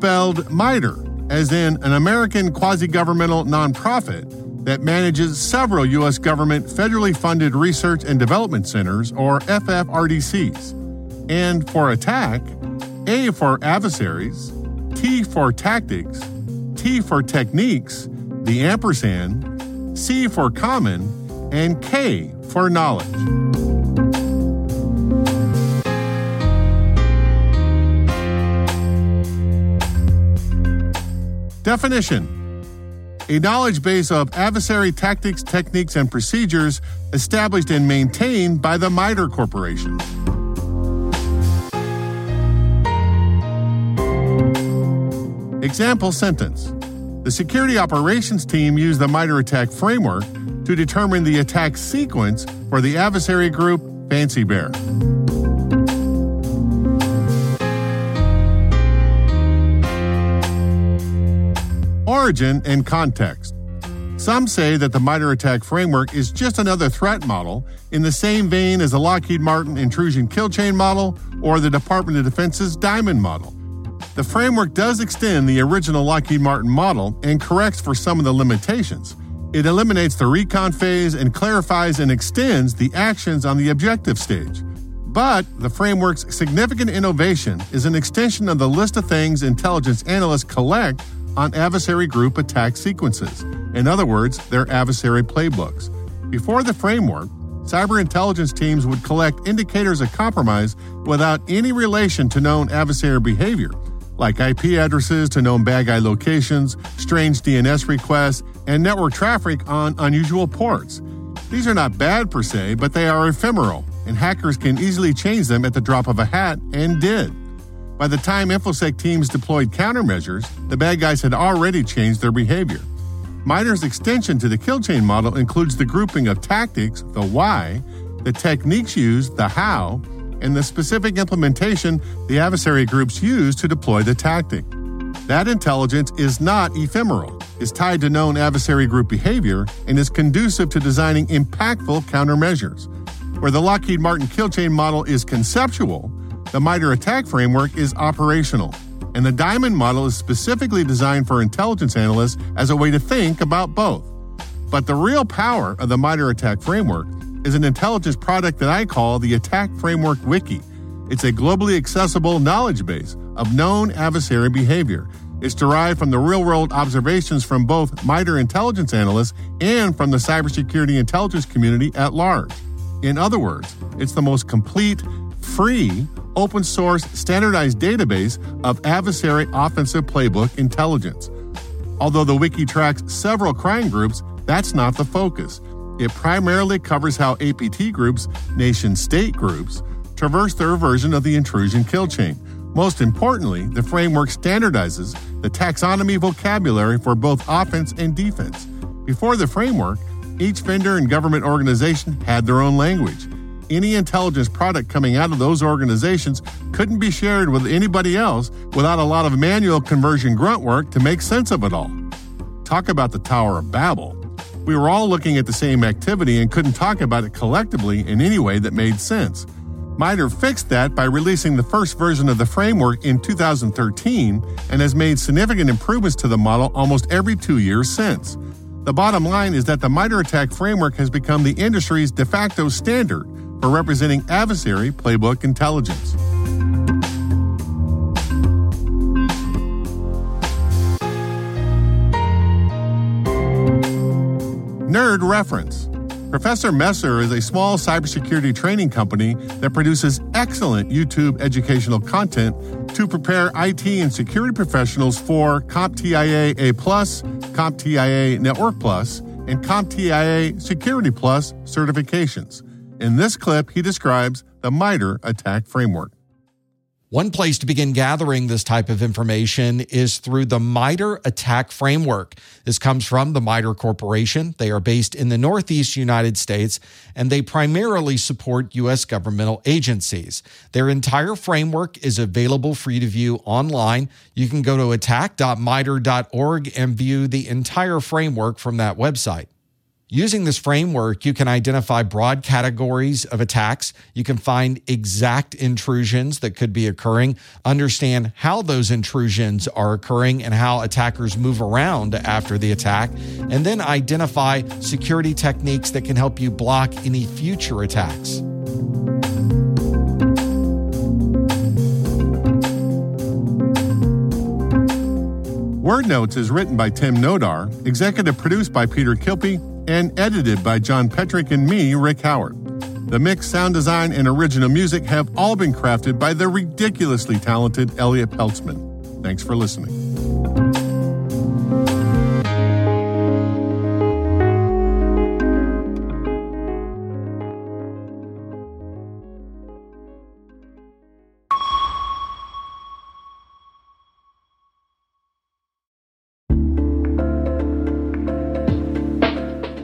Spelled MITRE, as in an American quasi governmental nonprofit that manages several U.S. government federally funded research and development centers, or FFRDCs. And for attack, A for adversaries, T for tactics, T for techniques, the ampersand, C for common, and K for knowledge. Definition a knowledge base of adversary tactics, techniques, and procedures established and maintained by the MITRE Corporation. Example sentence The security operations team used the MITRE ATT&CK framework to determine the attack sequence for the adversary group Fancy Bear. Origin and context. Some say that the MITRE ATT&CK framework is just another threat model in the same vein as the Lockheed Martin intrusion kill chain model or the Department of Defense's Diamond model. The framework does extend the original Lockheed Martin model and corrects for some of the limitations. It eliminates the recon phase and clarifies and extends the actions on the objective stage. But the framework's significant innovation is an extension of the list of things intelligence analysts collect on adversary group attack sequences. In other words, their adversary playbooks. Before the framework, cyber intelligence teams would collect indicators of compromise without any relation to known adversary behavior, like IP addresses to known bad guy locations, strange DNS requests, and network traffic on unusual ports. These are not bad per se, but they are ephemeral, and hackers can easily change them at the drop of a hat, and did. By the time InfoSec teams deployed countermeasures, the bad guys had already changed their behavior. MITRE's extension to the kill chain model includes the grouping of tactics, the why, the techniques used, the how, and the specific implementation the adversary groups use to deploy the tactic. That intelligence is not ephemeral, is tied to known adversary group behavior, and is conducive to designing impactful countermeasures. Where the Lockheed Martin kill chain model is conceptual, the MITRE ATT&CK framework is operational, and the Diamond model is specifically designed for intelligence analysts as a way to think about both. But the real power of the MITRE ATT&CK framework is an intelligence product that I call the Attack Framework Wiki. It's a globally accessible knowledge base of known adversary behavior. It's derived from the real world observations from both MITRE intelligence analysts and from the cybersecurity intelligence community at large. In other words, it's the most complete, free, open source, standardized database of adversary offensive playbook intelligence. Although the wiki tracks several crime groups, that's not the focus. It primarily covers how APT groups, nation state groups, traverse their version of the intrusion kill chain. Most importantly, the framework standardizes the taxonomy vocabulary for both offense and defense. Before the framework, each vendor and government organization had their own language any intelligence product coming out of those organizations couldn't be shared with anybody else without a lot of manual conversion grunt work to make sense of it all. Talk about the Tower of Babel. We were all looking at the same activity and couldn't talk about it collectively in any way that made sense. MITRE fixed that by releasing the first version of the framework in 2013 and has made significant improvements to the model almost every two years since. The bottom line is that the MITRE ATT&CK framework has become the industry's de facto standard for representing adversary playbook intelligence. Nerd Reference. Professor Messer is a small cybersecurity training company that produces excellent YouTube educational content to prepare IT and security professionals for CompTIA A+, CompTIA Network Plus, and CompTIA Security Plus certifications. In this clip, he describes the MITRE ATT&CK framework. One place to begin gathering this type of information is through the MITRE ATT&CK framework. This comes from the MITRE Corporation. They are based in the Northeast United States and they primarily support U.S. governmental agencies. Their entire framework is available for you to view online. You can go to attack.mitre.org and view the entire framework from that website. Using this framework, you can identify broad categories of attacks. You can find exact intrusions that could be occurring, understand how those intrusions are occurring and how attackers move around after the attack, and then identify security techniques that can help you block any future attacks. Word Notes is written by Tim Nodar, executive produced by Peter Kilpe, and edited by John Petrick and me, Rick Howard. The mix, sound design, and original music have all been crafted by the ridiculously talented Elliot Peltzman. Thanks for listening.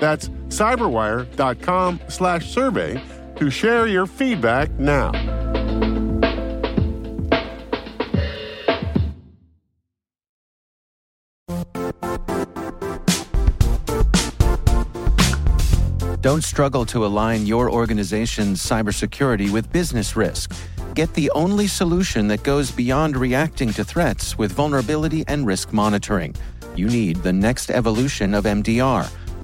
That's cyberwire.com slash survey to share your feedback now. Don't struggle to align your organization's cybersecurity with business risk. Get the only solution that goes beyond reacting to threats with vulnerability and risk monitoring. You need the next evolution of MDR,